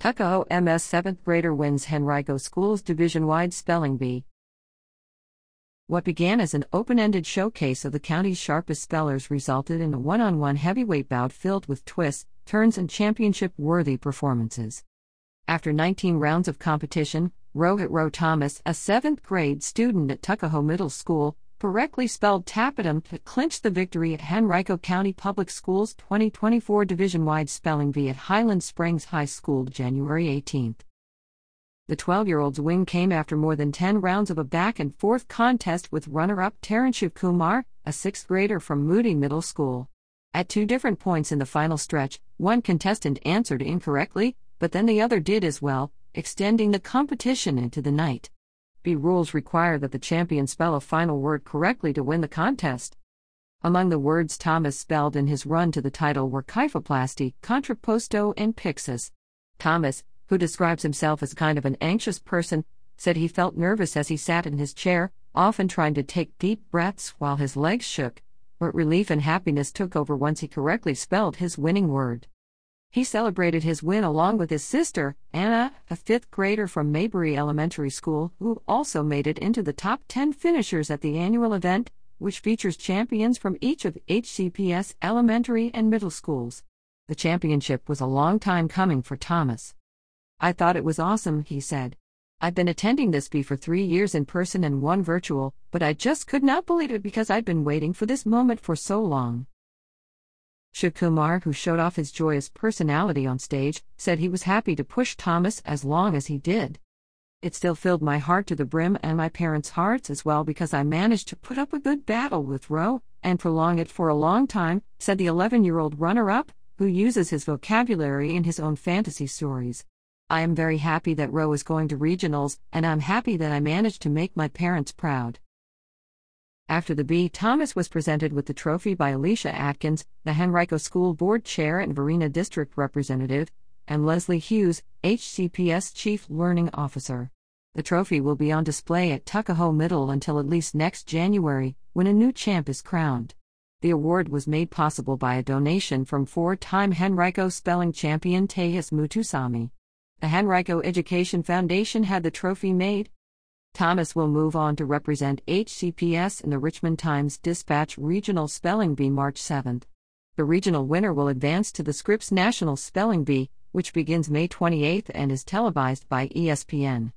Tuckahoe MS 7th grader wins Henrico School's division wide spelling bee. What began as an open ended showcase of the county's sharpest spellers resulted in a one on one heavyweight bout filled with twists, turns, and championship worthy performances. After 19 rounds of competition, Rohith Ro Thomas, a 7th grade student at Tuckahoe Middle School, correctly spelled tapetum to clinch the victory at Henrico County Public Schools 2024 division wide spelling bee at Highland Springs High School January 18. The 12 year old's win came after more than 10 rounds of a back and forth contest with runner up Taran Kumar, a sixth grader from Moody Middle School. At two different points in the final stretch, one contestant answered incorrectly, but then the other did as well, extending the competition into the night. B rules require that the champion spell a final word correctly to win the contest. Among the words Thomas spelled in his run to the title were kyphoplasty, contrapposto, and pyxis. Thomas, who describes himself as kind of an anxious person, said he felt nervous as he sat in his chair, often trying to take deep breaths while his legs shook, but relief and happiness took over once he correctly spelled his winning word. He celebrated his win along with his sister, Anna, a fifth grader from Maybeury Elementary School, who also made it into the top 10 finishers at the annual event, which features champions from each of HCPS elementary and middle schools. The championship was a long time coming for Thomas. I thought it was awesome, he said. I've been attending this bee for three years in person and one virtual, but I just could not believe it because I'd been waiting for this moment for so long. Kumar, who showed off his joyous personality on stage, said he was happy to push Thomas as long as he did. It still filled my heart to the brim and my parents' hearts as well because I managed to put up a good battle with Ro and prolong it for a long time, said the 11 year old runner up, who uses his vocabulary in his own fantasy stories. I am very happy that Ro is going to regionals, and I'm happy that I managed to make my parents proud. After the bee, Thomas was presented with the trophy by Alicia Atkins, the Henrico School Board Chair and Varina District Representative, and Leslie Hughes, HCPS Chief Learning Officer. The trophy will be on display at Tuckahoe Middle until at least next January, when a new champ is crowned. The award was made possible by a donation from four time Henrico spelling champion Tejas Muthusamy. The Henrico Education Foundation had the trophy made, Thomas will move on to represent HCPS in the Richmond Times Dispatch Regional Spelling Bee March 7. The regional winner will advance to the Scripps National Spelling Bee, which begins May 28 and is televised by ESPN.